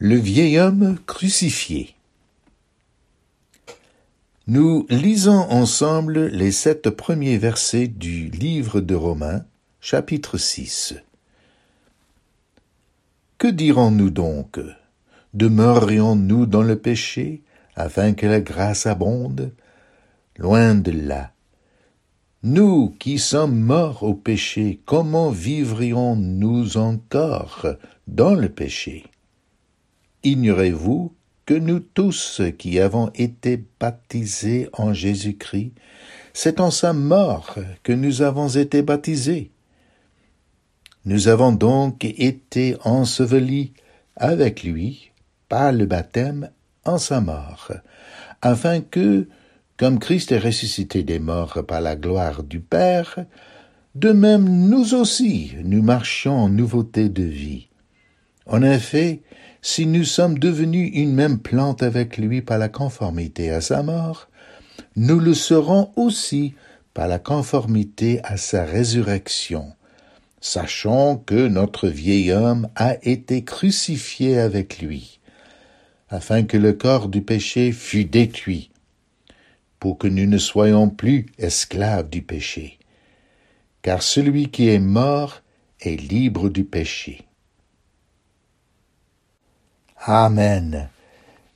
Le vieil homme crucifié. Nous lisons ensemble les sept premiers versets du livre de Romains, chapitre 6. Que dirons-nous donc? Demeurions-nous dans le péché afin que la grâce abonde? Loin de là. Nous qui sommes morts au péché, comment vivrions-nous encore dans le péché? Ignorez-vous que nous tous qui avons été baptisés en Jésus-Christ, c'est en sa mort que nous avons été baptisés. Nous avons donc été ensevelis avec lui par le baptême en sa mort, afin que, comme Christ est ressuscité des morts par la gloire du Père, de même nous aussi nous marchions en nouveauté de vie. En effet, si nous sommes devenus une même plante avec lui par la conformité à sa mort, nous le serons aussi par la conformité à sa résurrection, sachant que notre vieil homme a été crucifié avec lui, afin que le corps du péché fût détruit, pour que nous ne soyons plus esclaves du péché, car celui qui est mort est libre du péché. Amen.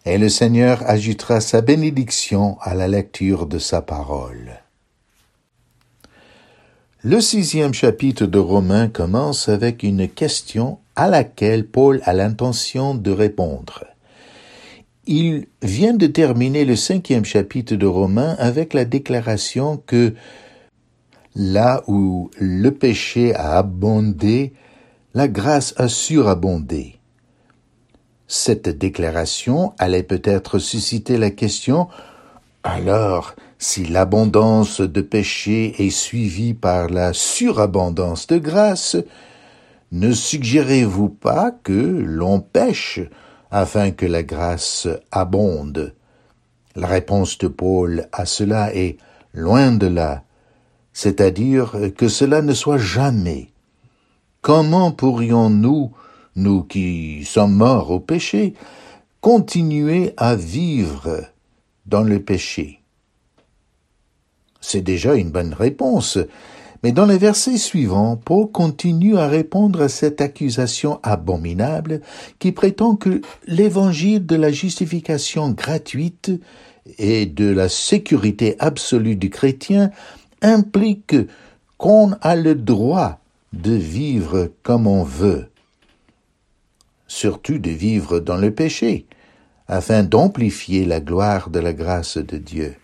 Et le Seigneur ajoutera sa bénédiction à la lecture de sa parole. Le sixième chapitre de Romains commence avec une question à laquelle Paul a l'intention de répondre. Il vient de terminer le cinquième chapitre de Romains avec la déclaration que là où le péché a abondé, la grâce a surabondé. Cette déclaration allait peut-être susciter la question alors, si l'abondance de péché est suivie par la surabondance de grâce, ne suggérez-vous pas que l'on pêche afin que la grâce abonde? La réponse de Paul à cela est loin de là, c'est-à-dire que cela ne soit jamais. Comment pourrions-nous nous qui sommes morts au péché, continuer à vivre dans le péché. C'est déjà une bonne réponse, mais dans les versets suivants, Paul continue à répondre à cette accusation abominable qui prétend que l'évangile de la justification gratuite et de la sécurité absolue du chrétien implique qu'on a le droit de vivre comme on veut surtout de vivre dans le péché, afin d'amplifier la gloire de la grâce de Dieu.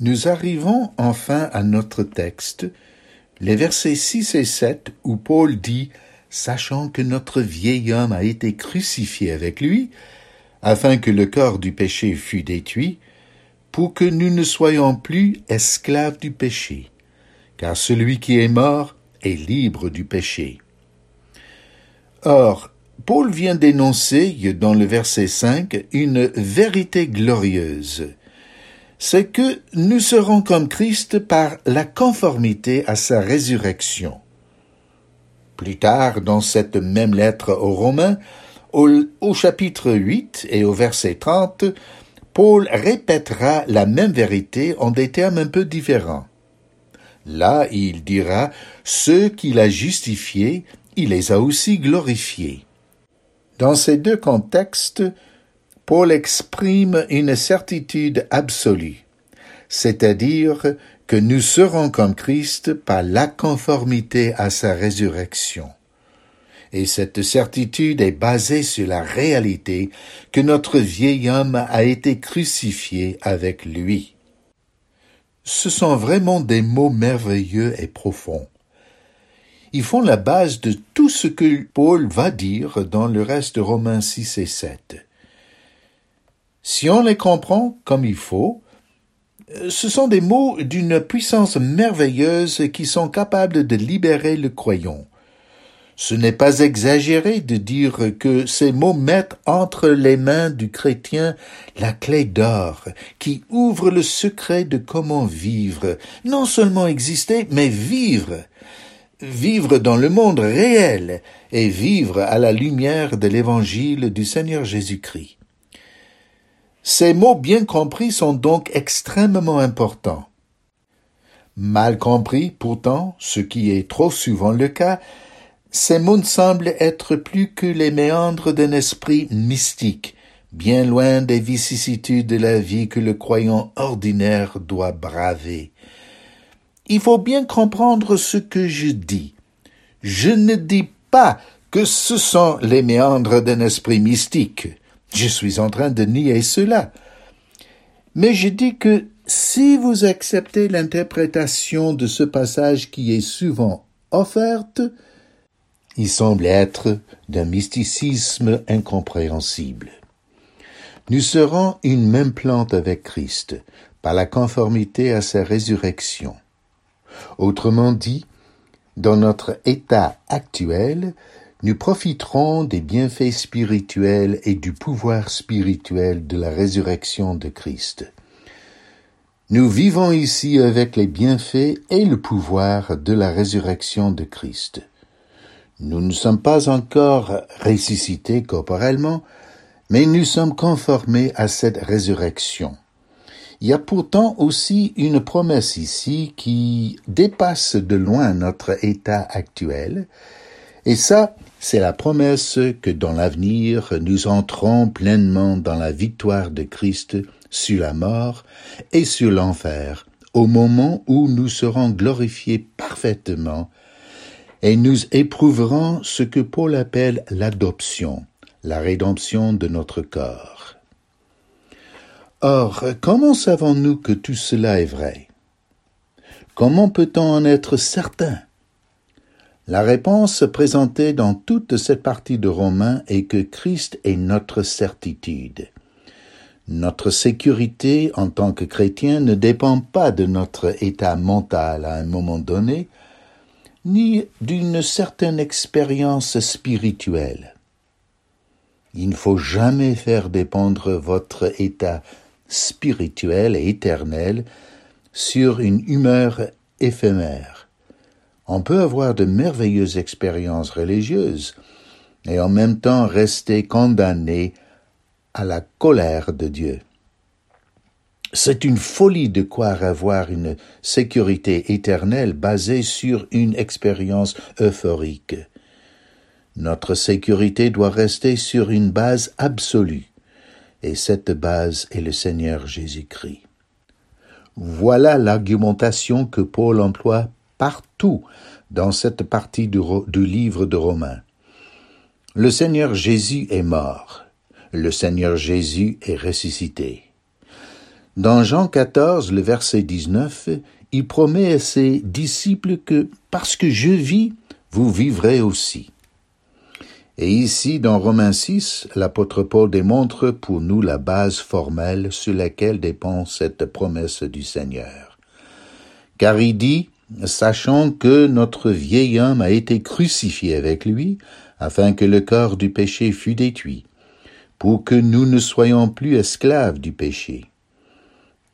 Nous arrivons enfin à notre texte, les versets 6 et 7, où Paul dit Sachant que notre vieil homme a été crucifié avec lui, afin que le corps du péché fût détruit, pour que nous ne soyons plus esclaves du péché, car celui qui est mort est libre du péché. Paul vient d'énoncer dans le verset 5 une vérité glorieuse. C'est que nous serons comme Christ par la conformité à sa résurrection. Plus tard, dans cette même lettre aux Romains, au, chapitre 8 et au verset 30, Paul répétera la même vérité en des termes un peu différents. Là, il dira, ceux qu'il a justifiés, il les a aussi glorifiés. Dans ces deux contextes, Paul exprime une certitude absolue, c'est-à-dire que nous serons comme Christ par la conformité à sa résurrection. Et cette certitude est basée sur la réalité que notre vieil homme a été crucifié avec lui. Ce sont vraiment des mots merveilleux et profonds ils font la base de tout ce que Paul va dire dans le reste de Romains 6 et 7. Si on les comprend comme il faut, ce sont des mots d'une puissance merveilleuse qui sont capables de libérer le croyant. Ce n'est pas exagéré de dire que ces mots mettent entre les mains du chrétien la clé d'or qui ouvre le secret de comment vivre, non seulement exister, mais vivre, vivre dans le monde réel et vivre à la lumière de l'évangile du Seigneur Jésus-Christ. Ces mots bien compris sont donc extrêmement importants. Mal compris, pourtant, ce qui est trop souvent le cas, ces mots semblent être plus que les méandres d'un esprit mystique, bien loin des vicissitudes de la vie que le croyant ordinaire doit braver. Il faut bien comprendre ce que je dis. Je ne dis pas que ce sont les méandres d'un esprit mystique. Je suis en train de nier cela. Mais je dis que si vous acceptez l'interprétation de ce passage qui est souvent offerte, il semble être d'un mysticisme incompréhensible. Nous serons une même plante avec Christ, par la conformité à sa résurrection. Autrement dit, dans notre état actuel, nous profiterons des bienfaits spirituels et du pouvoir spirituel de la résurrection de Christ. Nous vivons ici avec les bienfaits et le pouvoir de la résurrection de Christ. Nous ne sommes pas encore ressuscités corporellement, mais nous sommes conformés à cette résurrection. Il y a pourtant aussi une promesse ici qui dépasse de loin notre état actuel, et ça, c'est la promesse que dans l'avenir nous entrons pleinement dans la victoire de Christ sur la mort et sur l'enfer, au moment où nous serons glorifiés parfaitement, et nous éprouverons ce que Paul appelle l'adoption, la rédemption de notre corps. Or, comment savons-nous que tout cela est vrai? Comment peut-on en être certain? La réponse présentée dans toute cette partie de Romains est que Christ est notre certitude. Notre sécurité en tant que chrétien ne dépend pas de notre état mental à un moment donné, ni d'une certaine expérience spirituelle. Il ne faut jamais faire dépendre votre état spirituel et éternel sur une humeur éphémère. On peut avoir de merveilleuses expériences religieuses et en même temps rester condamné à la colère de Dieu. C'est une folie de croire avoir une sécurité éternelle basée sur une expérience euphorique. Notre sécurité doit rester sur une base absolue et cette base est le Seigneur Jésus-Christ. Voilà l'argumentation que Paul emploie partout dans cette partie du, livre de Romains. Le Seigneur Jésus est mort, le Seigneur Jésus est ressuscité. Dans Jean 14, le verset 19, il promet à ses disciples que parce que je vis, vous vivrez aussi. Et ici, dans Romains 6, l'apôtre Paul démontre pour nous la base formelle sur laquelle dépend cette promesse du Seigneur. Car il dit, sachant que notre vieil homme a été crucifié avec lui, afin que le corps du péché fût détruit, pour que nous ne soyons plus esclaves du péché.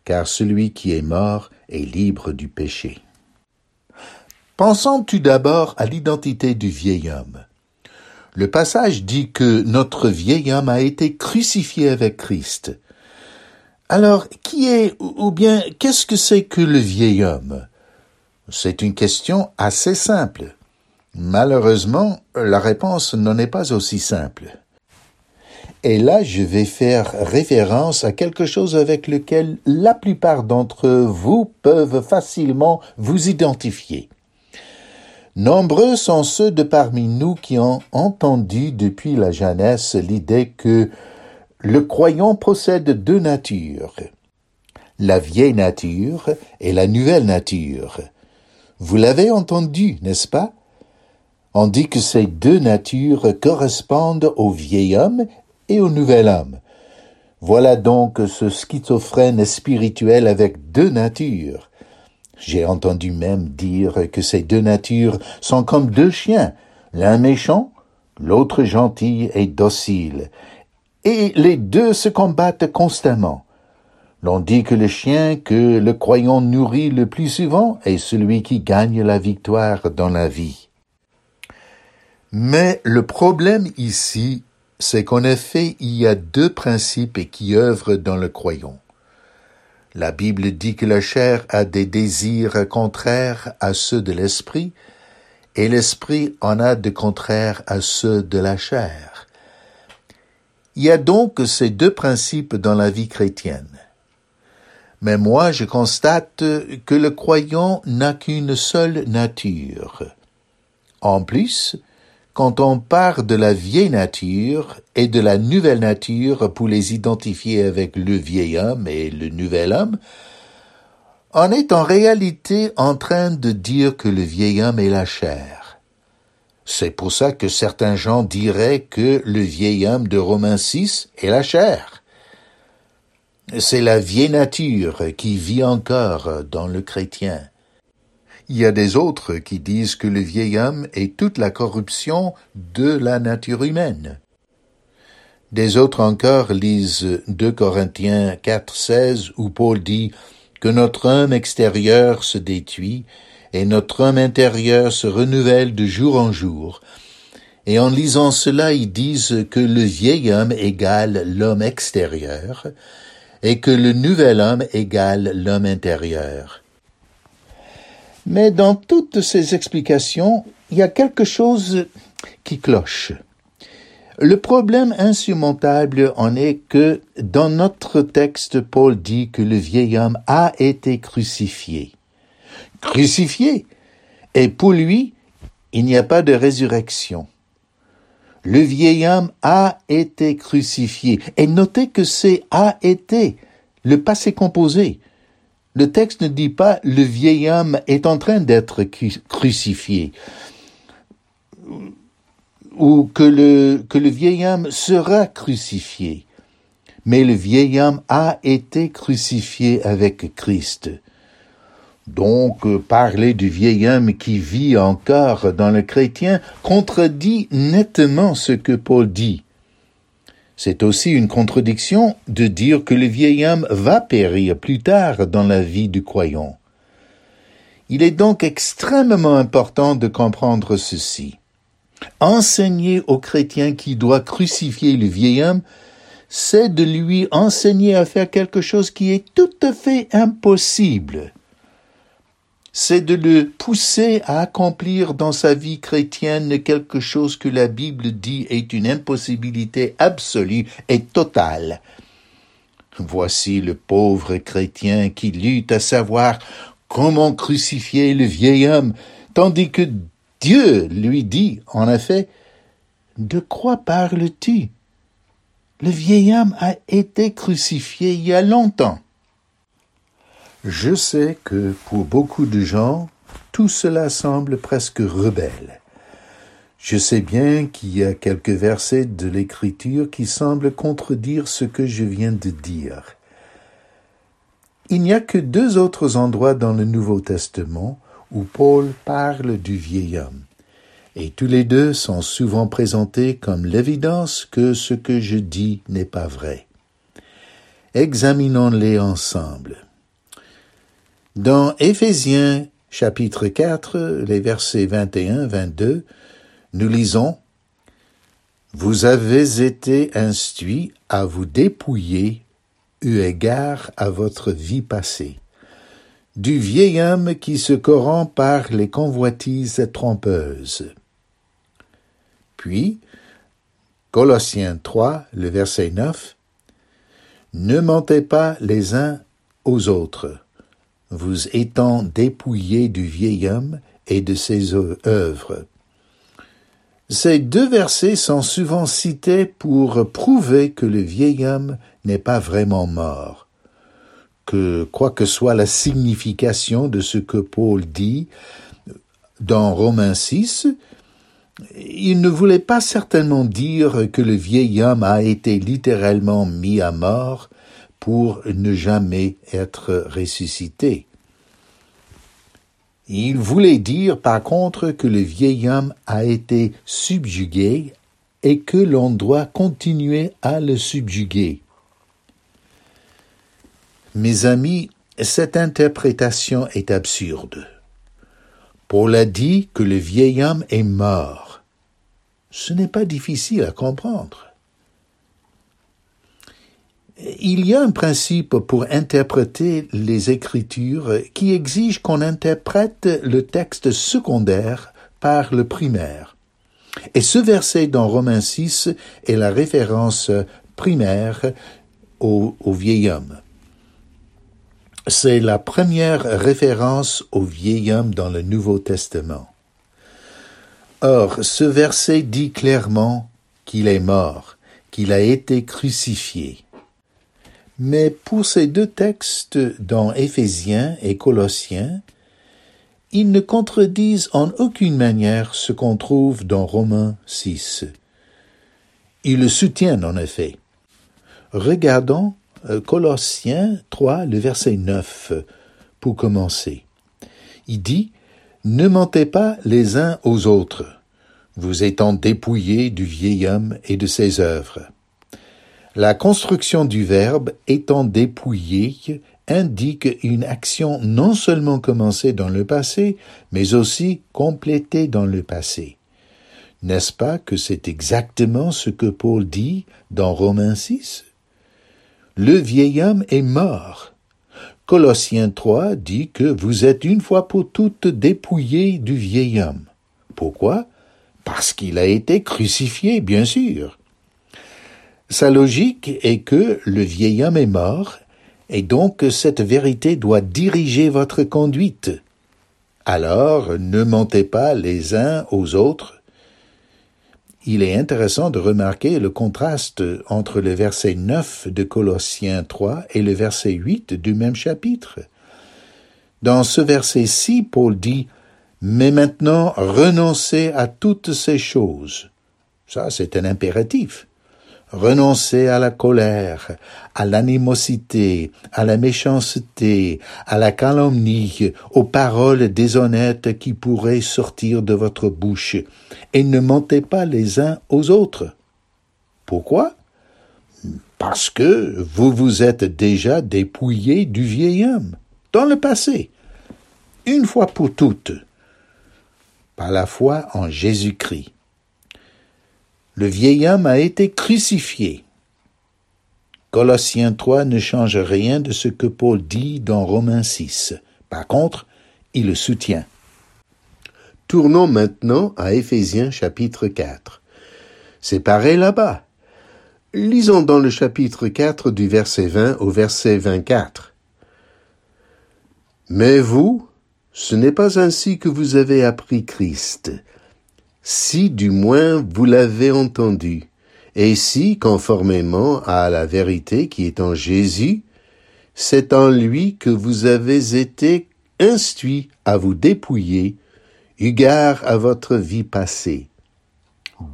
Car celui qui est mort est libre du péché. Pensons tout d'abord à l'identité du vieil homme. Le passage dit que notre vieil homme a été crucifié avec Christ. Alors, qui est, ou bien, qu'est-ce que c'est que le vieil homme? C'est une question assez simple. Malheureusement, la réponse n'en est pas aussi simple. Et là, je vais faire référence à quelque chose avec lequel la plupart d'entre vous peuvent facilement vous identifier. Nombreux sont ceux de parmi nous qui ont entendu depuis la jeunesse l'idée que le croyant possède deux natures, la vieille nature et la nouvelle nature. Vous l'avez entendu, n'est-ce pas? On dit que ces deux natures correspondent au vieil homme et au nouvel homme. Voilà donc ce schizophrène spirituel avec deux natures. J'ai entendu même dire que ces deux natures sont comme deux chiens, l'un méchant, l'autre gentil et docile, et les deux se combattent constamment. L'on dit que le chien que le croyant nourrit le plus souvent est celui qui gagne la victoire dans la vie. Mais le problème ici, c'est qu'en effet, il y a deux principes qui œuvrent dans le croyant. La Bible dit que la chair a des désirs contraires à ceux de l'esprit, et l'esprit en a de contraires à ceux de la chair. Il y a donc ces deux principes dans la vie chrétienne. Mais moi, je constate que le croyant n'a qu'une seule nature. En plus, quand on part de la vieille nature et de la nouvelle nature pour les identifier avec le vieil homme et le nouvel homme, on est en réalité en train de dire que le vieil homme est la chair. C'est pour ça que certains gens diraient que le vieil homme de Romains 6 est la chair. C'est la vieille nature qui vit encore dans le chrétien. Il y a des autres qui disent que le vieil homme est toute la corruption de la nature humaine. Des autres encore lisent 2 Corinthiens 4, 16 où Paul dit que notre homme extérieur se détruit et notre homme intérieur se renouvelle de jour en jour. Et en lisant cela, ils disent que le vieil homme égale l'homme extérieur et que le nouvel homme égale l'homme intérieur. Mais dans toutes ces explications, il y a quelque chose qui cloche. Le problème insurmontable en est que dans notre texte, Paul dit que le vieil homme a été crucifié. Crucifié? Et pour lui, il n'y a pas de résurrection. Le vieil homme a été crucifié. Et notez que c'est a été, le passé composé. Le texte ne dit pas le vieil homme est en train d'être crucifié ou que le, vieil homme sera crucifié. Mais le vieil homme a été crucifié avec Christ. Donc, parler du vieil homme qui vit encore dans le chrétien contredit nettement ce que Paul dit. C'est aussi une contradiction de dire que le vieil homme va périr plus tard dans la vie du croyant. Il est donc extrêmement important de comprendre ceci. Enseigner au chrétien qui doit crucifier le vieil homme, c'est de lui enseigner à faire quelque chose qui est tout à fait impossible c'est de le pousser à accomplir dans sa vie chrétienne quelque chose que la Bible dit est une impossibilité absolue et totale. Voici le pauvre chrétien qui lutte à savoir comment crucifier le vieil homme, tandis que Dieu lui dit, en effet, De quoi parles-tu? Le vieil homme a été crucifié il y a longtemps. Je sais que pour beaucoup de gens, tout cela semble presque rebelle. Je sais bien qu'il y a quelques versets de l'Écriture qui semblent contredire ce que je viens de dire. Il n'y a que deux autres endroits dans le Nouveau Testament où Paul parle du vieil homme, et tous les deux sont souvent présentés comme l'évidence que ce que je dis n'est pas vrai. Examinons-les ensemble. Dans Éphésiens chapitre 4, les versets 21-22, nous lisons Vous avez été instruits à vous dépouiller eu égard à votre vie passée, du vieil homme qui se corrompt par les convoitises trompeuses. Puis, Colossiens 3, le verset 9, Ne mentez pas les uns aux autres vous étant dépouillés du vieil homme et de ses œuvres. Ces deux versets sont souvent cités pour prouver que le vieil homme n'est pas vraiment mort, que quoi que soit la signification de ce que Paul dit dans Romains 6, il ne voulait pas certainement dire que le vieil homme a été littéralement mis à mort, pour ne jamais être ressuscité. Il voulait dire par contre que le vieil homme a été subjugué et que l'on doit continuer à le subjuguer. Mes amis, cette interprétation est absurde. Paul a dit que le vieil homme est mort. Ce n'est pas difficile à comprendre. Il y a un principe pour interpréter les Écritures qui exige qu'on interprète le texte secondaire par le primaire. Et ce verset dans Romains 6 est la référence primaire au, au vieil homme. C'est la première référence au vieil homme dans le Nouveau Testament. Or, ce verset dit clairement qu'il est mort, qu'il a été crucifié. Mais pour ces deux textes dans Éphésiens et Colossiens, ils ne contredisent en aucune manière ce qu'on trouve dans Romains 6. Ils le soutiennent en effet. Regardons euh, Colossiens 3, le verset 9, pour commencer. Il dit, Ne mentez pas les uns aux autres, vous étant dépouillés du vieil homme et de ses œuvres la construction du verbe étant dépouillé indique une action non seulement commencée dans le passé, mais aussi complétée dans le passé. N'est-ce pas que c'est exactement ce que Paul dit dans Romains 6 Le vieil homme est mort. Colossiens 3 dit que vous êtes une fois pour toutes dépouillés du vieil homme. Pourquoi? Parce qu'il a été crucifié, bien sûr. Sa logique est que le vieil homme est mort, et donc cette vérité doit diriger votre conduite. Alors ne mentez pas les uns aux autres. Il est intéressant de remarquer le contraste entre le verset 9 de Colossiens 3 et le verset 8 du même chapitre. Dans ce verset-ci, Paul dit Mais maintenant renoncez à toutes ces choses. Ça, c'est un impératif. Renoncez à la colère, à l'animosité, à la méchanceté, à la calomnie, aux paroles déshonnêtes qui pourraient sortir de votre bouche, et ne mentez pas les uns aux autres. Pourquoi? Parce que vous vous êtes déjà dépouillé du vieil homme, dans le passé, une fois pour toutes, par la foi en Jésus-Christ le vieil homme a été crucifié. Colossiens 3 ne change rien de ce que Paul dit dans Romains 6. Par contre, il le soutient. Tournons maintenant à Éphésiens chapitre 4. C'est pareil là-bas. Lisons dans le chapitre 4 du verset 20 au verset 24. Mais vous, ce n'est pas ainsi que vous avez appris Christ si du moins vous l'avez entendu, et si, conformément à la vérité qui est en Jésus, c'est en lui que vous avez été instruits à vous dépouiller, égard à votre vie passée,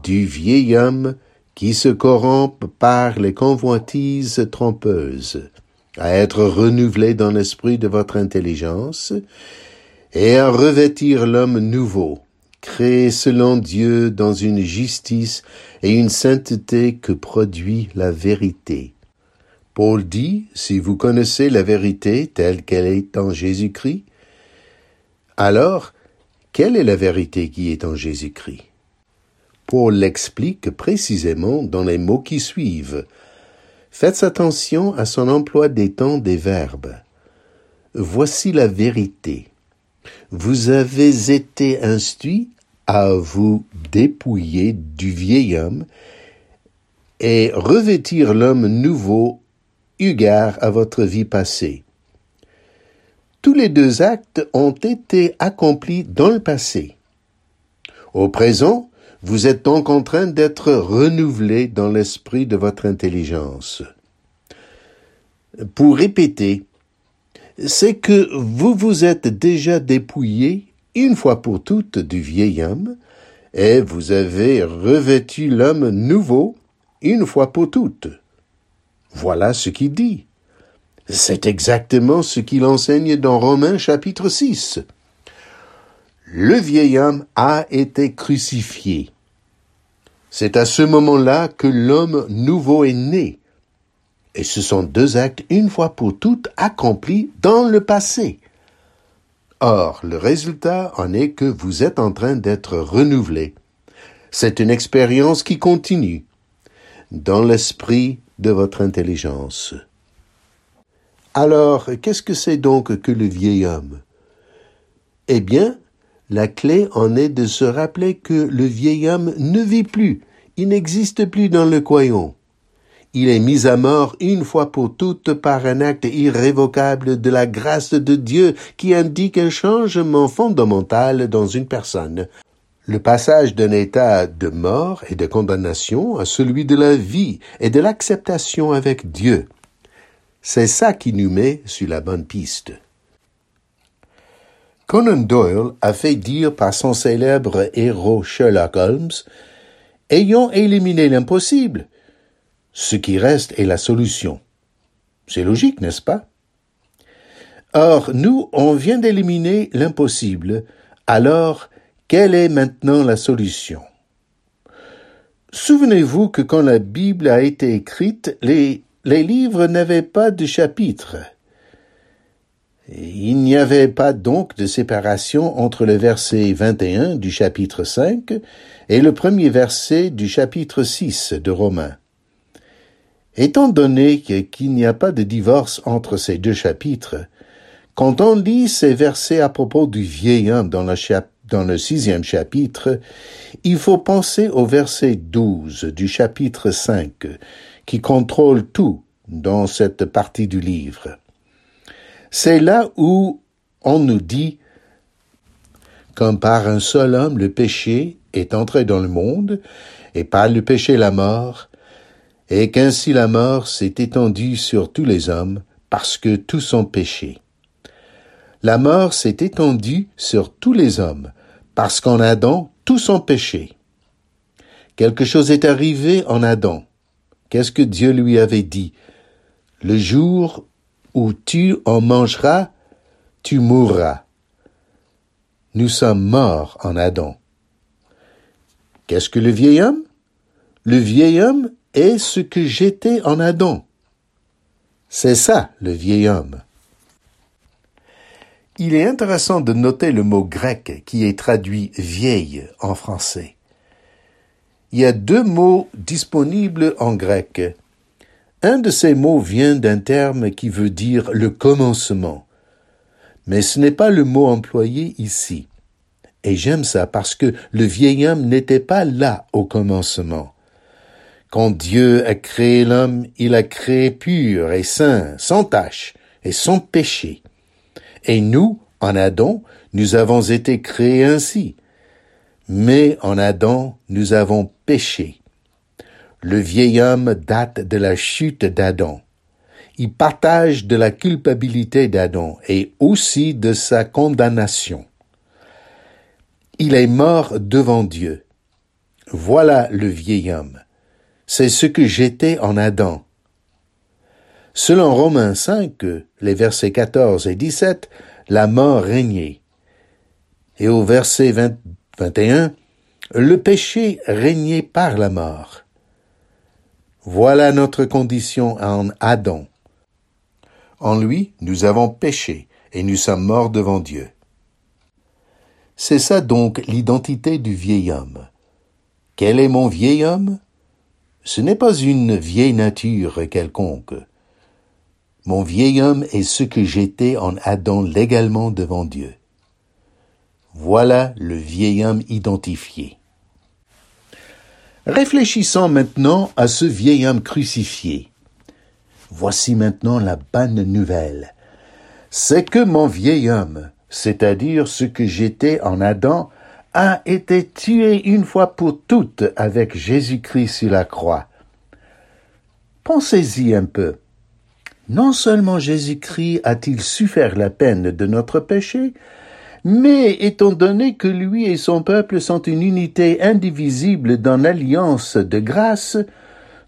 du vieil homme qui se corrompt par les convoitises trompeuses, à être renouvelé dans l'esprit de votre intelligence, et à revêtir l'homme nouveau, créé selon Dieu dans une justice et une sainteté que produit la vérité. Paul dit, si vous connaissez la vérité telle qu'elle est en Jésus-Christ, alors, quelle est la vérité qui est en Jésus-Christ? Paul l'explique précisément dans les mots qui suivent. Faites attention à son emploi des temps des verbes. Voici la vérité. Vous avez été instruits à vous dépouiller du vieil homme et revêtir l'homme nouveau égard à votre vie passée. Tous les deux actes ont été accomplis dans le passé. Au présent, vous êtes donc en train d'être renouvelé dans l'esprit de votre intelligence. Pour répéter, c'est que vous vous êtes déjà dépouillé une fois pour toutes du vieil homme, et vous avez revêtu l'homme nouveau une fois pour toutes. Voilà ce qu'il dit. C'est exactement ce qu'il enseigne dans Romains chapitre 6. Le vieil homme a été crucifié. C'est à ce moment-là que l'homme nouveau est né. Et ce sont deux actes une fois pour toutes accomplis dans le passé. Or, le résultat en est que vous êtes en train d'être renouvelé. C'est une expérience qui continue dans l'esprit de votre intelligence. Alors, qu'est-ce que c'est donc que le vieil homme? Eh bien, la clé en est de se rappeler que le vieil homme ne vit plus, il n'existe plus dans le croyant. Il est mis à mort une fois pour toutes par un acte irrévocable de la grâce de Dieu qui indique un changement fondamental dans une personne. Le passage d'un état de mort et de condamnation à celui de la vie et de l'acceptation avec Dieu. C'est ça qui nous met sur la bonne piste. Conan Doyle a fait dire par son célèbre héros Sherlock Holmes Ayons éliminé l'impossible. Ce qui reste est la solution. C'est logique, n'est-ce pas? Or, nous, on vient d'éliminer l'impossible. Alors, quelle est maintenant la solution? Souvenez-vous que quand la Bible a été écrite, les livres n'avaient pas de chapitres. Il n'y avait pas donc de séparation entre le verset 21 du chapitre 5 et le premier verset du chapitre 6 de Romains. Étant donné qu'il n'y a pas de divorce entre ces deux chapitres, quand on lit ces versets à propos du vieil homme dans le, sixième chapitre, il faut penser au verset 12 du chapitre 5, qui contrôle tout dans cette partie du livre. C'est là où on nous dit comme par un seul homme le péché est entré dans le monde, et par le péché la mort, et qu'ainsi la mort s'est étendue sur tous les hommes, parce que tous ont péché. La mort s'est étendue sur tous les hommes, parce qu'en Adam tous ont péché. Quelque chose est arrivé en Adam. Qu'est-ce que Dieu lui avait dit? Le jour où tu en mangeras, tu mourras. Nous sommes morts en Adam. Qu'est-ce que le vieil homme? Le vieil homme est ce que j'étais en Adam. C'est ça, le vieil homme. Il est intéressant de noter le mot grec qui est traduit vieille en français il y a deux mots disponibles en grec. Un de ces mots vient d'un terme qui veut dire le commencement. Mais ce n'est pas le mot employé ici. Et j'aime ça parce que le vieil homme n'était pas là au commencement. Quand Dieu a créé l'homme, il a créé pur et saint, sans tache et sans péché. Et nous, en Adam, nous avons été créés ainsi. Mais en Adam, nous avons péché. Le vieil homme date de la chute d'Adam. Il partage de la culpabilité d'Adam et aussi de sa condamnation. Il est mort devant Dieu. Voilà le vieil homme. C'est ce que j'étais en Adam. Selon Romains 5, les versets 14 et 17, la mort régnait. Et au verset 20, 21. Le péché régnait par la mort. Voilà notre condition en Adam. En lui, nous avons péché et nous sommes morts devant Dieu. C'est ça donc l'identité du vieil homme. Quel est mon vieil homme? Ce n'est pas une vieille nature quelconque. Mon vieil homme est ce que j'étais en Adam légalement devant Dieu. Voilà le vieil homme identifié. Réfléchissons maintenant à ce vieil homme crucifié. Voici maintenant la bonne nouvelle. C'est que mon vieil homme, c'est-à-dire ce que j'étais en Adam, a été tué une fois pour toutes avec Jésus-Christ sur la croix. Pensez-y un peu. Non seulement Jésus-Christ a-t-il su faire la peine de notre péché, mais étant donné que lui et son peuple sont une unité indivisible dans l'alliance de grâce,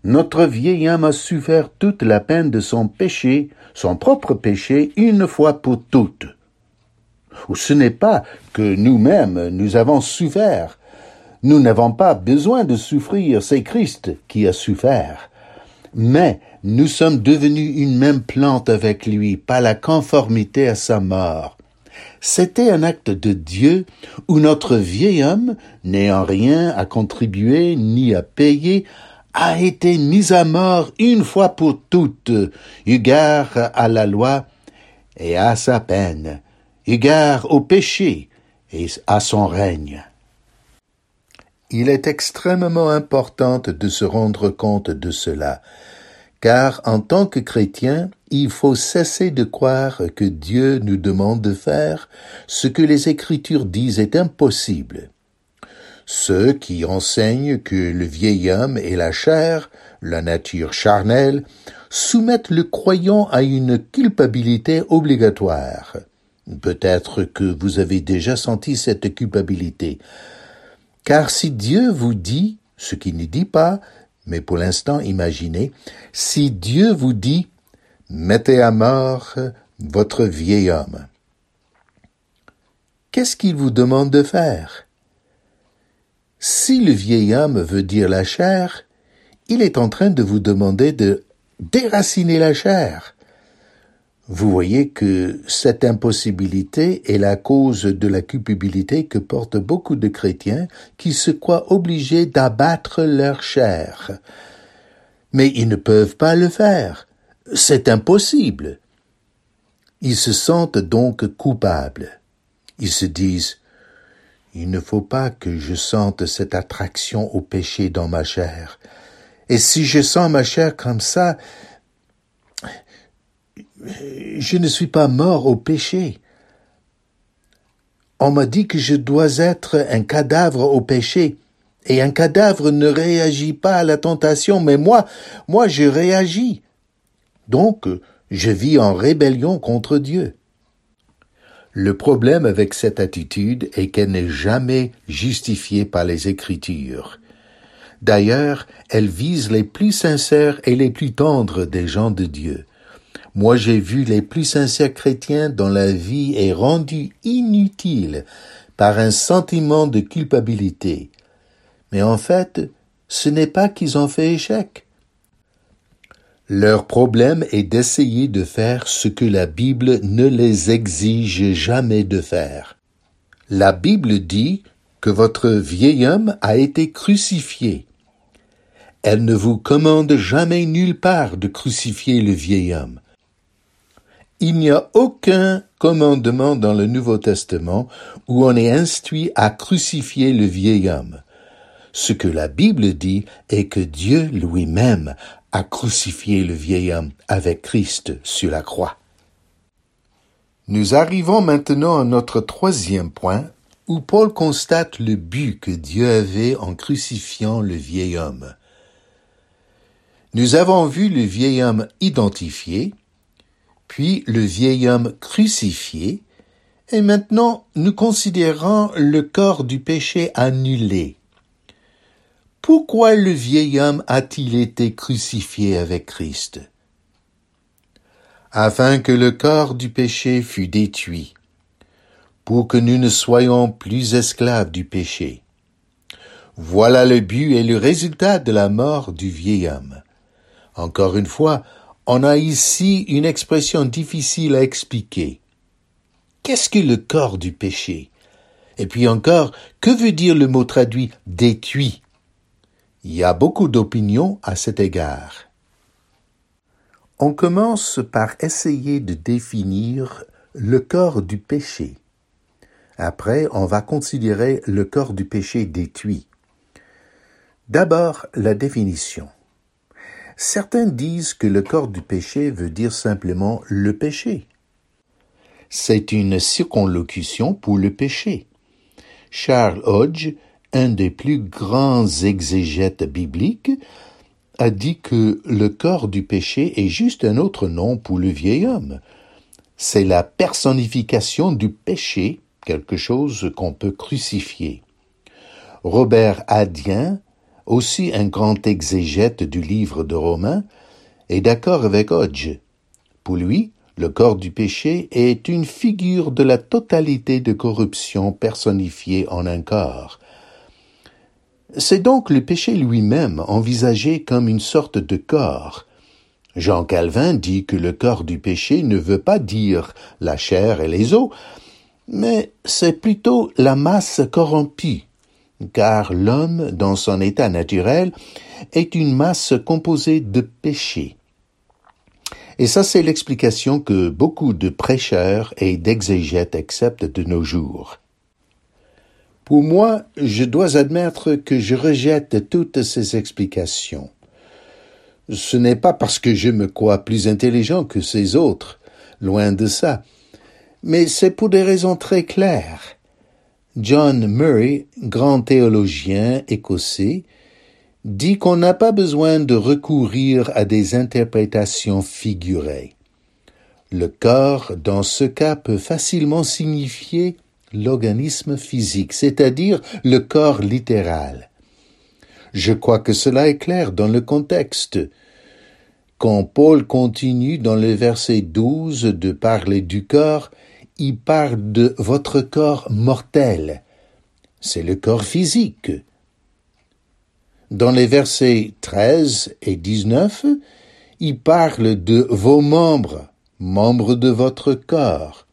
notre vieil homme a souffert toute la peine de son péché, son propre péché, une fois pour toutes. Ce n'est pas que nous-mêmes nous avons souffert. Nous n'avons pas besoin de souffrir, c'est Christ qui a souffert. mais nous sommes devenus une même plante avec lui par la conformité à sa mort. C'était un acte de Dieu où notre vieil homme, n'ayant rien à contribuer ni à payer, a été mis à mort une fois pour toutes, égard à la loi et à sa peine, égard au péché et à son règne. Il est extrêmement important de se rendre compte de cela, car en tant que chrétien, il faut cesser de croire que Dieu nous demande de faire ce que les Écritures disent est impossible. Ceux qui enseignent que le vieil homme est la chair, la nature charnelle, soumettent le croyant à une culpabilité obligatoire. Peut-être que vous avez déjà senti cette culpabilité. Car si Dieu vous dit, ce qu'il ne dit pas, mais pour l'instant imaginez, si Dieu vous dit, mettez à mort votre vieil homme, qu'est-ce qu'il vous demande de faire? Si le vieil homme veut dire la chair, il est en train de vous demander de déraciner la chair, vous voyez que cette impossibilité est la cause de la culpabilité que portent beaucoup de chrétiens qui se croient obligés d'abattre leur chair. Mais ils ne peuvent pas le faire. C'est impossible. Ils se sentent donc coupables. Ils se disent Il ne faut pas que je sente cette attraction au péché dans ma chair. Et si je sens ma chair comme ça, je ne suis pas mort au péché. On m'a dit que je dois être un cadavre au péché. Et un cadavre ne réagit pas à la tentation, mais moi, moi je réagis. Donc, je vis en rébellion contre Dieu. Le problème avec cette attitude est qu'elle n'est jamais justifiée par les Écritures. D'ailleurs, elle vise les plus sincères et les plus tendres des gens de Dieu. Moi j'ai vu les plus sincères chrétiens dont la vie est rendue inutile par un sentiment de culpabilité. Mais en fait, ce n'est pas qu'ils ont fait échec. Leur problème est d'essayer de faire ce que la Bible ne les exige jamais de faire. La Bible dit que votre vieil homme a été crucifié. Elle ne vous commande jamais nulle part de crucifier le vieil homme. Il n'y a aucun commandement dans le Nouveau Testament où on est instruit à crucifier le vieil homme. Ce que la Bible dit est que Dieu lui-même a crucifié le vieil homme avec Christ sur la croix. Nous arrivons maintenant à notre troisième point où Paul constate le but que Dieu avait en crucifiant le vieil homme. Nous avons vu le vieil homme identifié, puis le vieil homme crucifié, et maintenant nous considérons le corps du péché annulé. Pourquoi le vieil homme a-t-il été crucifié avec Christ? Afin que le corps du péché fût détruit, pour que nous ne soyons plus esclaves du péché. Voilà le but et le résultat de la mort du vieil homme. Encore une fois, on a ici une expression difficile à expliquer. Qu'est-ce que le corps du péché? Et puis encore, que veut dire le mot traduit détruit Il y a beaucoup d'opinions à cet égard. On commence par essayer de définir le corps du péché. Après, on va considérer le corps du péché détruit. D'abord, la définition. Certains disent que le corps du péché veut dire simplement le péché. C'est une circonlocution pour le péché. Charles Hodge, un des plus grands exégètes bibliques, a dit que le corps du péché est juste un autre nom pour le vieil homme. C'est la personnification du péché, quelque chose qu'on peut crucifier. Robert Adien aussi un grand exégète du livre de Romains, est d'accord avec Hodge. Pour lui, le corps du péché est une figure de la totalité de corruption personnifiée en un corps. C'est donc le péché lui-même envisagé comme une sorte de corps. Jean Calvin dit que le corps du péché ne veut pas dire la chair et les os, mais c'est plutôt la masse corrompue, car l'homme, dans son état naturel, est une masse composée de péchés. Et ça, c'est l'explication que beaucoup de prêcheurs et d'exégètes acceptent de nos jours. Pour moi, je dois admettre que je rejette toutes ces explications. Ce n'est pas parce que je me crois plus intelligent que ces autres, loin de ça, mais c'est pour des raisons très claires. John Murray, grand théologien écossais, dit qu'on n'a pas besoin de recourir à des interprétations figurées. Le corps, dans ce cas, peut facilement signifier l'organisme physique, c'est-à-dire le corps littéral. Je crois que cela est clair dans le contexte. Quand Paul continue dans le verset 12 de parler du corps, il parle de votre corps mortel. C'est le corps physique. Dans les versets 13 et 19, il parle de vos membres, membres de votre corps.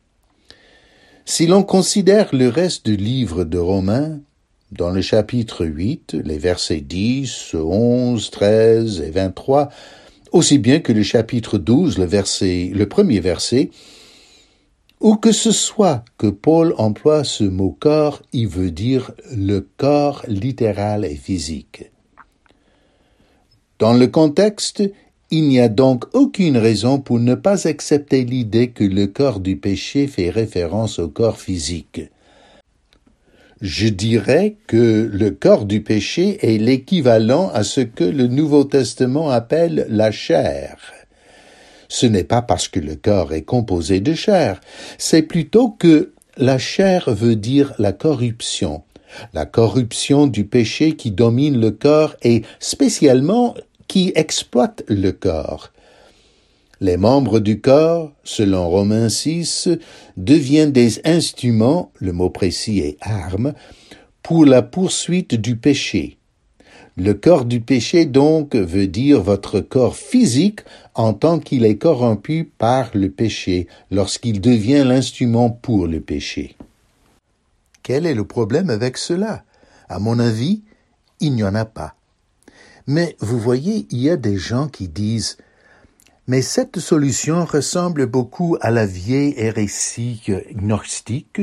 Si l'on considère le reste du livre de Romains, dans le chapitre 8, les versets 10, 11, 13 et 23, aussi bien que le chapitre 12, le verset, le premier verset, où que ce soit que Paul emploie ce mot corps, il veut dire le corps littéral et physique. Dans le contexte, il n'y a donc aucune raison pour ne pas accepter l'idée que le corps du péché fait référence au corps physique. Je dirais que le corps du péché est l'équivalent à ce que le Nouveau Testament appelle la chair ce n'est pas parce que le corps est composé de chair, c'est plutôt que la chair veut dire la corruption, la corruption du péché qui domine le corps et spécialement qui exploite le corps. Les membres du corps, selon Romains 6, deviennent des instruments, le mot précis est armes, pour la poursuite du péché. Le corps du péché donc veut dire votre corps physique en tant qu'il est corrompu par le péché lorsqu'il devient l'instrument pour le péché. Quel est le problème avec cela? À mon avis, il n'y en a pas. Mais vous voyez, il y a des gens qui disent mais cette solution ressemble beaucoup à la vieille hérésie gnostique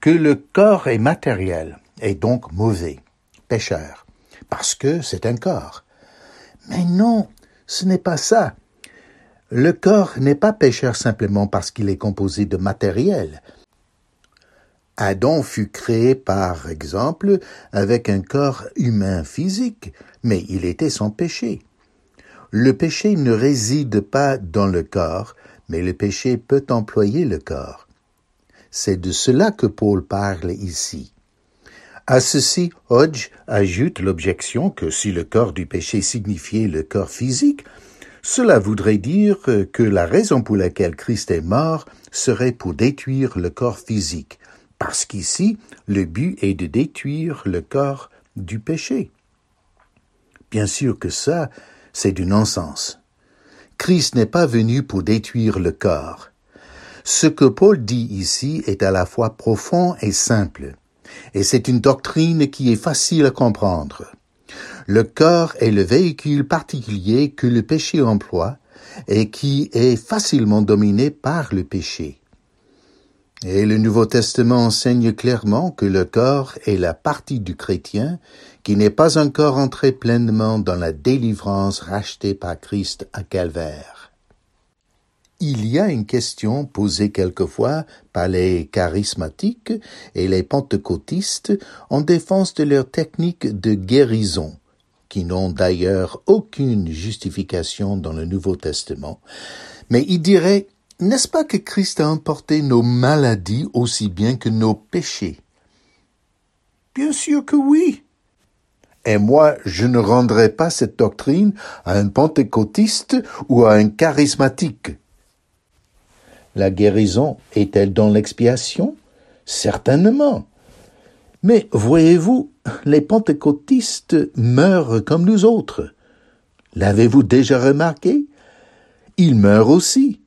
que le corps est matériel et donc mauvais, pécheur parce que c'est un corps. Mais non, ce n'est pas ça. Le corps n'est pas pécheur simplement parce qu'il est composé de matériel. Adam fut créé, par exemple, avec un corps humain physique, mais il était sans péché. Le péché ne réside pas dans le corps, mais le péché peut employer le corps. C'est de cela que Paul parle ici. À ceci, Hodge ajoute l'objection que si le corps du péché signifiait le corps physique, cela voudrait dire que la raison pour laquelle Christ est mort serait pour détruire le corps physique, parce qu'ici, le but est de détruire le corps du péché. Bien sûr que ça, c'est du non-sens. Christ n'est pas venu pour détruire le corps. Ce que Paul dit ici est à la fois profond et simple et c'est une doctrine qui est facile à comprendre. Le corps est le véhicule particulier que le péché emploie et qui est facilement dominé par le péché. Et le Nouveau Testament enseigne clairement que le corps est la partie du chrétien qui n'est pas encore entré pleinement dans la délivrance rachetée par Christ à Calvaire. Il y a une question posée quelquefois par les charismatiques et les pentecôtistes en défense de leur technique de guérison, qui n'ont d'ailleurs aucune justification dans le Nouveau Testament. Mais ils diraient, n'est-ce pas que Christ a emporté nos maladies aussi bien que nos péchés? Bien sûr que oui. Et moi, je ne rendrai pas cette doctrine à un pentecôtiste ou à un charismatique. La guérison est-elle dans l'expiation? Certainement. Mais voyez-vous, les pentecôtistes meurent comme nous autres. L'avez-vous déjà remarqué? Ils meurent aussi.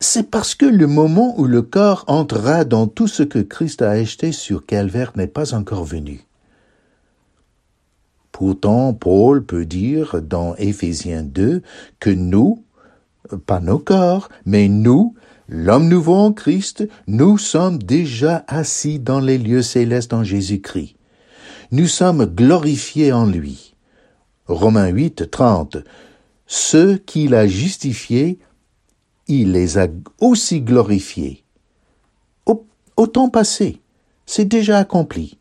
C'est parce que le moment où le corps entrera dans tout ce que Christ a acheté sur Calvaire n'est pas encore venu. Pourtant, Paul peut dire dans Éphésiens 2 que nous, pas nos corps, mais nous, l'homme nouveau en Christ, nous sommes déjà assis dans les lieux célestes en Jésus-Christ. Nous sommes glorifiés en lui. Romains 8, 30. Ceux qu'il a justifiés, il les a aussi glorifiés. Au, au temps passé, c'est déjà accompli.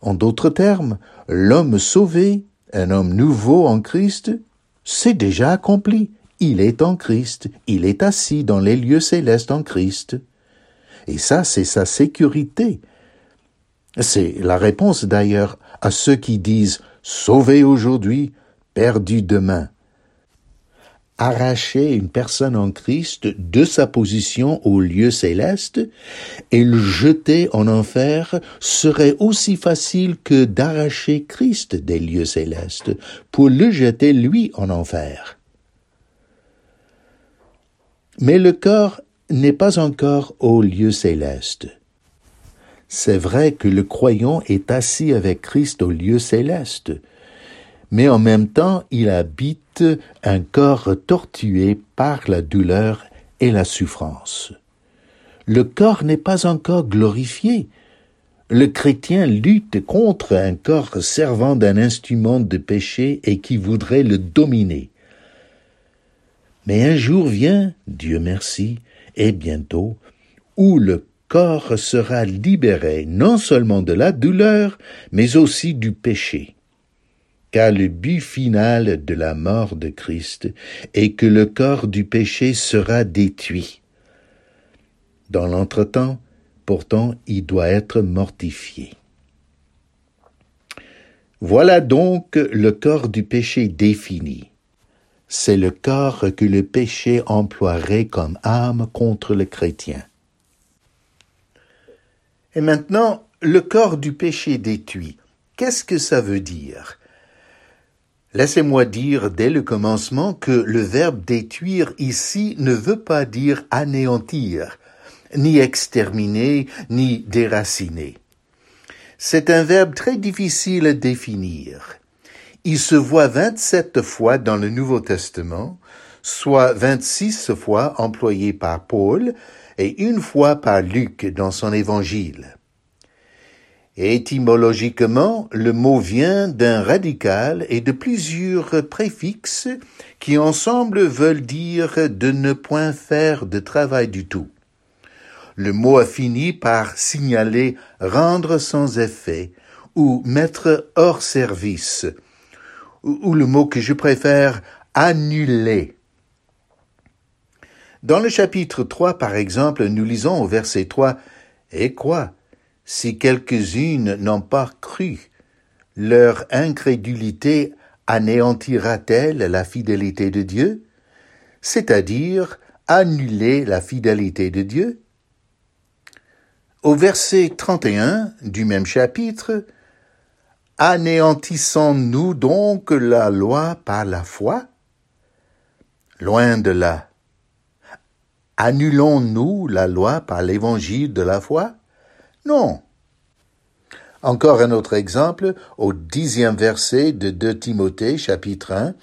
En d'autres termes, l'homme sauvé, un homme nouveau en Christ, c'est déjà accompli. Il est en Christ, il est assis dans les lieux célestes en Christ. Et ça, c'est sa sécurité. C'est la réponse d'ailleurs à ceux qui disent sauvé aujourd'hui, perdu demain arracher une personne en Christ de sa position au lieu céleste et le jeter en enfer serait aussi facile que d'arracher Christ des lieux célestes pour le jeter lui en enfer. Mais le corps n'est pas encore au lieu céleste. C'est vrai que le croyant est assis avec Christ au lieu céleste, mais en même temps il habite un corps tortué par la douleur et la souffrance. Le corps n'est pas encore glorifié. Le chrétien lutte contre un corps servant d'un instrument de péché et qui voudrait le dominer. Mais un jour vient, Dieu merci, et bientôt, où le corps sera libéré non seulement de la douleur, mais aussi du péché car le but final de la mort de Christ est que le corps du péché sera détruit. Dans l'entretemps, pourtant, il doit être mortifié. Voilà donc le corps du péché défini. C'est le corps que le péché emploierait comme arme contre le chrétien. Et maintenant, le corps du péché détruit. Qu'est-ce que ça veut dire? Laissez-moi dire dès le commencement que le verbe détruire ici ne veut pas dire anéantir, ni exterminer, ni déraciner. C'est un verbe très difficile à définir. Il se voit vingt-sept fois dans le Nouveau Testament, soit vingt-six fois employé par Paul et une fois par Luc dans son évangile. Étymologiquement, le mot vient d'un radical et de plusieurs préfixes qui ensemble veulent dire de ne point faire de travail du tout. Le mot a fini par signaler rendre sans effet ou mettre hors service, ou, le mot que je préfère annuler. Dans le chapitre 3, par exemple, nous lisons au verset 3 Et quoi si quelques-unes n'ont pas cru, leur incrédulité anéantira-t-elle la fidélité de Dieu, c'est-à-dire annuler la fidélité de Dieu Au verset 31 du même chapitre, Anéantissons-nous donc la loi par la foi? Loin de là. Annulons-nous la loi par l'évangile de la foi? Non. Encore un autre exemple, au dixième verset de 2 Timothée chapitre 1,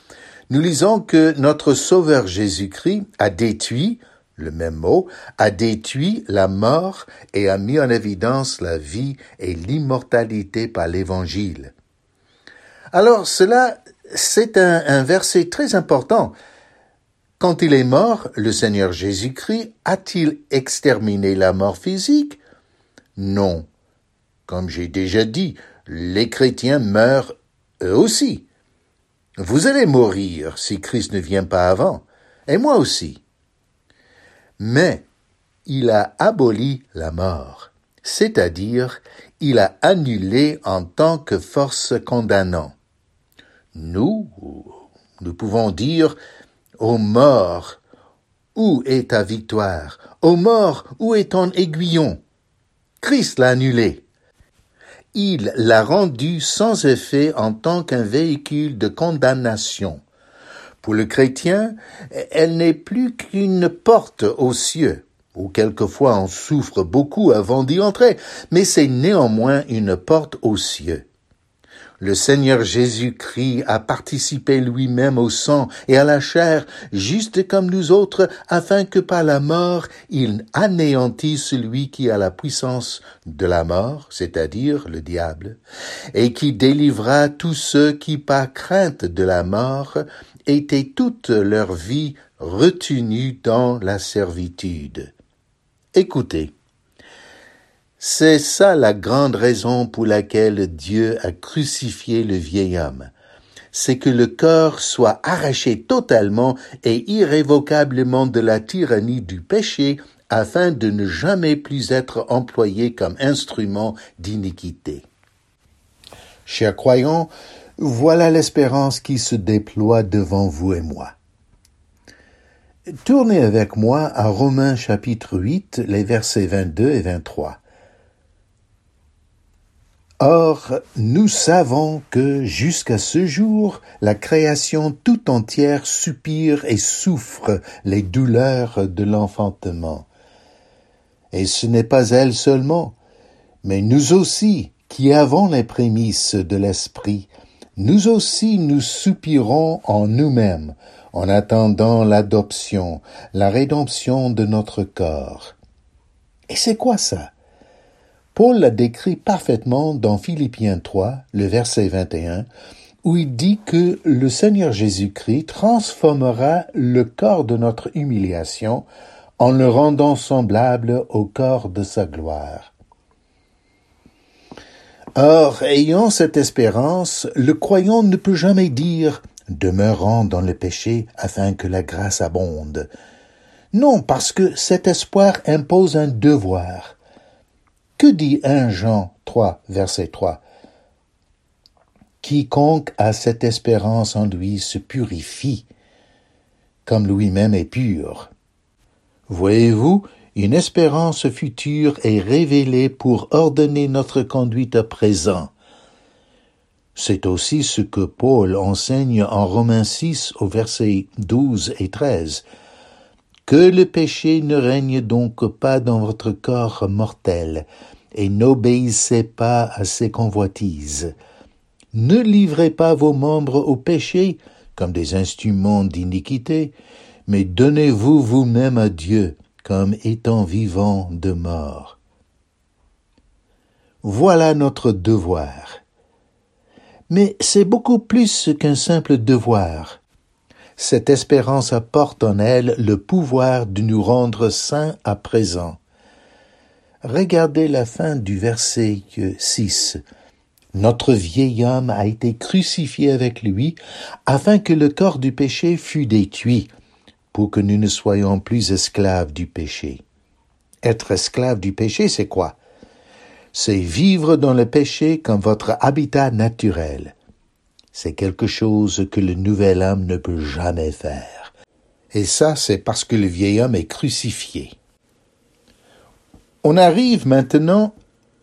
nous lisons que notre Sauveur Jésus-Christ a détruit, le même mot, a détruit la mort et a mis en évidence la vie et l'immortalité par l'Évangile. Alors cela, c'est un, verset très important. Quand il est mort, le Seigneur Jésus-Christ a-t-il exterminé la mort physique? Non. Comme j'ai déjà dit, les chrétiens meurent eux aussi. Vous allez mourir si Christ ne vient pas avant, et moi aussi. Mais il a aboli la mort, c'est-à-dire il a annulé en tant que force condamnant. Nous, nous pouvons dire, ô mort, où est ta victoire? Ô mort, où est ton aiguillon? Christ l'a annulée. Il l'a rendue sans effet en tant qu'un véhicule de condamnation. Pour le chrétien, elle n'est plus qu'une porte aux cieux, où quelquefois on souffre beaucoup avant d'y entrer, mais c'est néanmoins une porte aux cieux. Le Seigneur Jésus-Christ a participé lui-même au sang et à la chair, juste comme nous autres, afin que par la mort il anéantisse celui qui a la puissance de la mort, c'est-à-dire le diable, et qui délivra tous ceux qui, par crainte de la mort, étaient toute leur vie retenus dans la servitude. Écoutez. C'est ça la grande raison pour laquelle Dieu a crucifié le vieil homme. C'est que le corps soit arraché totalement et irrévocablement de la tyrannie du péché afin de ne jamais plus être employé comme instrument d'iniquité. Chers croyants, voilà l'espérance qui se déploie devant vous et moi. Tournez avec moi à Romains chapitre 8, les versets 22 et 23. Or, nous savons que jusqu'à ce jour, la création tout entière soupire et souffre les douleurs de l'enfantement. Et ce n'est pas elle seulement, mais nous aussi, qui avons les prémices de l'Esprit, nous aussi nous soupirons en nous-mêmes, en attendant l'adoption, la rédemption de notre corps. Et c'est quoi ça? Paul l'a décrit parfaitement dans Philippiens 3, le verset 21, où il dit que le Seigneur Jésus-Christ transformera le corps de notre humiliation en le rendant semblable au corps de sa gloire. Or, ayant cette espérance, le croyant ne peut jamais dire demeurant dans le péché afin que la grâce abonde. Non, parce que cet espoir impose un devoir. Que dit 1 Jean 3, verset 3 Quiconque a cette espérance en lui se purifie, comme lui-même est pur. Voyez-vous, une espérance future est révélée pour ordonner notre conduite à présent. C'est aussi ce que Paul enseigne en Romains 6 au verset 12 et 13. Que le péché ne règne donc pas dans votre corps mortel, et n'obéissez pas à ses convoitises. Ne livrez pas vos membres au péché comme des instruments d'iniquité, mais donnez-vous vous-même à Dieu comme étant vivant de mort. Voilà notre devoir. Mais c'est beaucoup plus qu'un simple devoir. Cette espérance apporte en elle le pouvoir de nous rendre saints à présent. Regardez la fin du verset 6. Notre vieil homme a été crucifié avec lui, afin que le corps du péché fût détruit, pour que nous ne soyons plus esclaves du péché. Être esclave du péché, c'est quoi? C'est vivre dans le péché comme votre habitat naturel c'est quelque chose que le nouvel homme ne peut jamais faire. Et ça, c'est parce que le vieil homme est crucifié. On arrive maintenant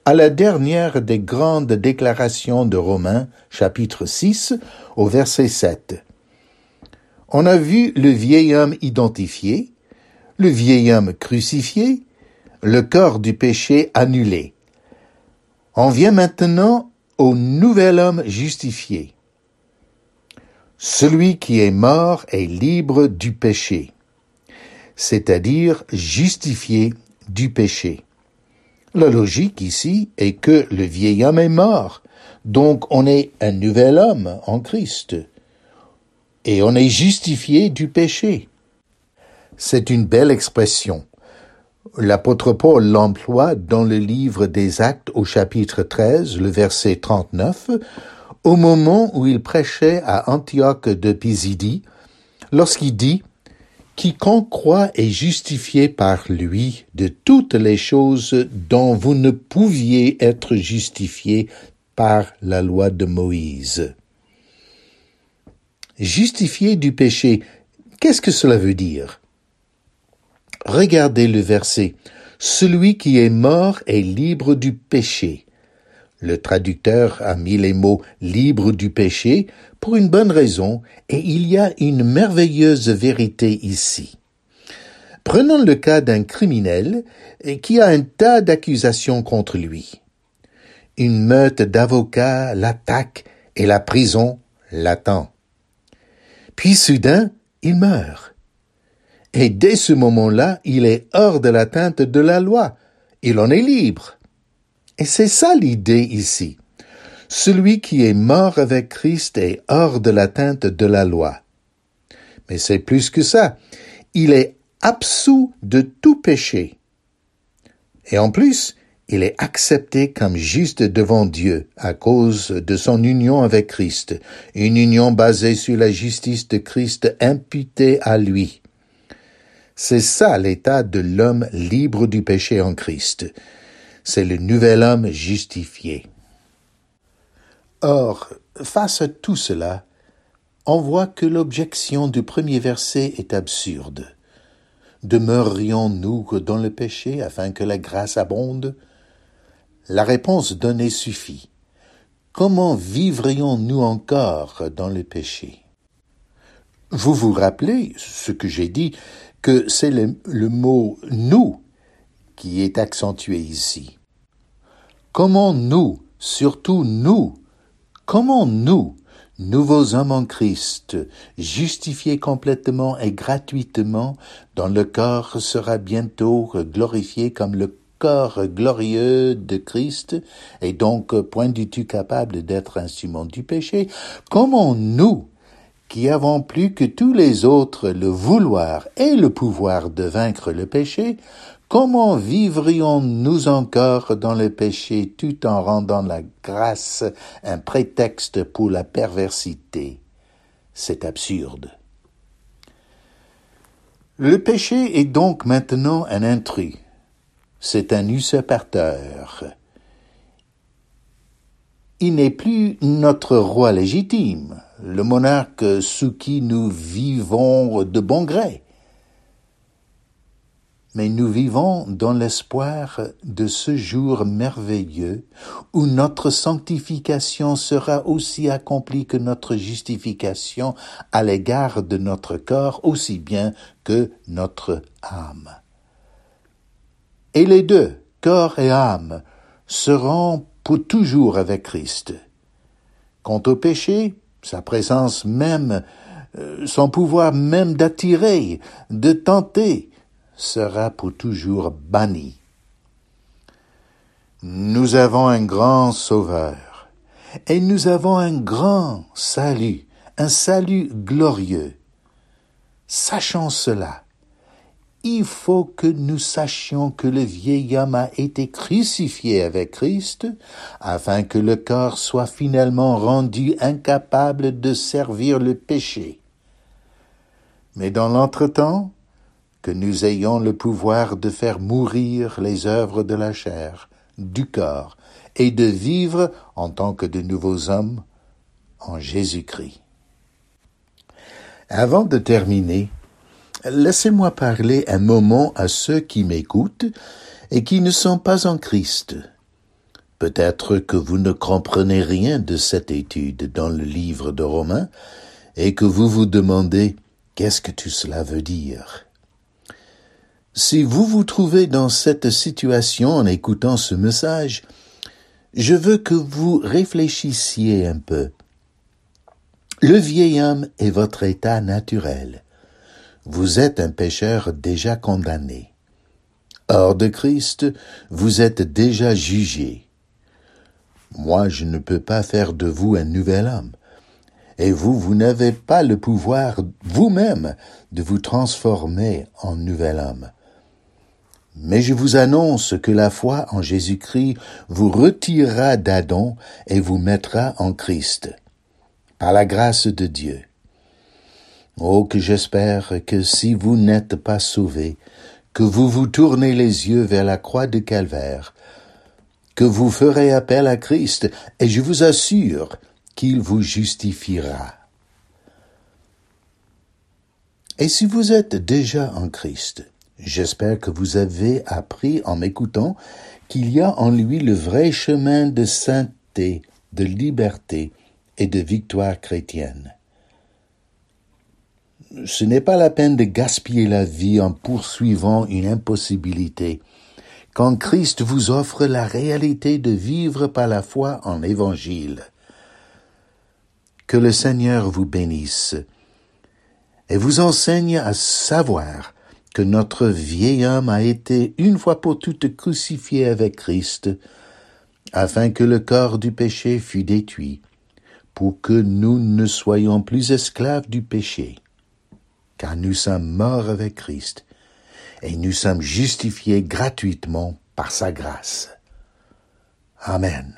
à la dernière des grandes déclarations de Romains, chapitre 6, au verset 7. On a vu le vieil homme identifié, le vieil homme crucifié, le corps du péché annulé. On vient maintenant au nouvel homme justifié. Celui qui est mort est libre du péché, c'est-à-dire justifié du péché. La logique ici est que le vieil homme est mort, donc on est un nouvel homme en Christ, et on est justifié du péché. C'est une belle expression. L'apôtre Paul l'emploie dans le livre des Actes au chapitre 13, le verset 39, au moment où il prêchait à Antioche de Pisidie, lorsqu'il dit Quiconque croit est justifié par lui de toutes les choses dont vous ne pouviez être justifié par la loi de Moïse. Justifié du péché, qu'est-ce que cela veut dire? Regardez le verset. celui qui est mort est libre du péché. Le traducteur a mis les mots libre du péché pour une bonne raison, et il y a une merveilleuse vérité ici. Prenons le cas d'un criminel qui a un tas d'accusations contre lui. Une meute d'avocats l'attaque et la prison l'attend. Puis soudain, il meurt. Et dès ce moment-là, il est hors de l'atteinte de la loi. Il en est libre. Et c'est ça l'idée ici. Celui qui est mort avec Christ est hors de l'atteinte de la loi. Mais c'est plus que ça. Il est absous de tout péché. Et en plus, il est accepté comme juste devant Dieu à cause de son union avec Christ, une union basée sur la justice de Christ imputée à lui. C'est ça l'état de l'homme libre du péché en Christ. C'est le nouvel homme justifié. Or, face à tout cela, on voit que l'objection du premier verset est absurde. Demeurions-nous dans le péché afin que la grâce abonde? La réponse donnée suffit. Comment vivrions-nous encore dans le péché? Vous vous rappelez ce que j'ai dit, que c'est le, mot nous qui est accentué ici. Comment nous, surtout nous, comment nous, nouveaux hommes en Christ, justifiés complètement et gratuitement, dont le corps sera bientôt glorifié comme le corps glorieux de Christ, et donc point du tout capable d'être instrument du péché, comment nous, qui avons plus que tous les autres le vouloir et le pouvoir de vaincre le péché, Comment vivrions-nous encore dans le péché tout en rendant la grâce un prétexte pour la perversité? C'est absurde. Le péché est donc maintenant un intrus. C'est un usurpateur. Il n'est plus notre roi légitime, le monarque sous qui nous vivons de bon gré mais nous vivons dans l'espoir de ce jour merveilleux où notre sanctification sera aussi accomplie que notre justification à l'égard de notre corps aussi bien que notre âme. Et les deux, corps et âme, seront pour toujours avec Christ. Quant au péché, sa présence même, euh, son pouvoir même d'attirer, de tenter, sera pour toujours banni. Nous avons un grand Sauveur, et nous avons un grand salut, un salut glorieux. Sachant cela, il faut que nous sachions que le vieil homme a été crucifié avec Christ, afin que le corps soit finalement rendu incapable de servir le péché. Mais dans l'entretemps, que nous ayons le pouvoir de faire mourir les œuvres de la chair, du corps, et de vivre en tant que de nouveaux hommes en Jésus-Christ. Avant de terminer, laissez-moi parler un moment à ceux qui m'écoutent et qui ne sont pas en Christ. Peut-être que vous ne comprenez rien de cette étude dans le livre de Romains et que vous vous demandez qu'est-ce que tout cela veut dire? Si vous vous trouvez dans cette situation en écoutant ce message, je veux que vous réfléchissiez un peu. Le vieil homme est votre état naturel. Vous êtes un pécheur déjà condamné. Hors de Christ, vous êtes déjà jugé. Moi, je ne peux pas faire de vous un nouvel homme. Et vous, vous n'avez pas le pouvoir vous-même de vous transformer en nouvel homme. Mais je vous annonce que la foi en Jésus-Christ vous retirera d'Adam et vous mettra en Christ, par la grâce de Dieu. Oh, que j'espère que si vous n'êtes pas sauvés, que vous vous tournez les yeux vers la croix de Calvaire, que vous ferez appel à Christ, et je vous assure qu'il vous justifiera. Et si vous êtes déjà en Christ, J'espère que vous avez appris en m'écoutant qu'il y a en lui le vrai chemin de sainteté, de liberté et de victoire chrétienne. Ce n'est pas la peine de gaspiller la vie en poursuivant une impossibilité, quand Christ vous offre la réalité de vivre par la foi en l'Évangile. Que le Seigneur vous bénisse et vous enseigne à savoir que notre vieil homme a été une fois pour toutes crucifié avec Christ, afin que le corps du péché fût détruit, pour que nous ne soyons plus esclaves du péché, car nous sommes morts avec Christ, et nous sommes justifiés gratuitement par sa grâce. Amen.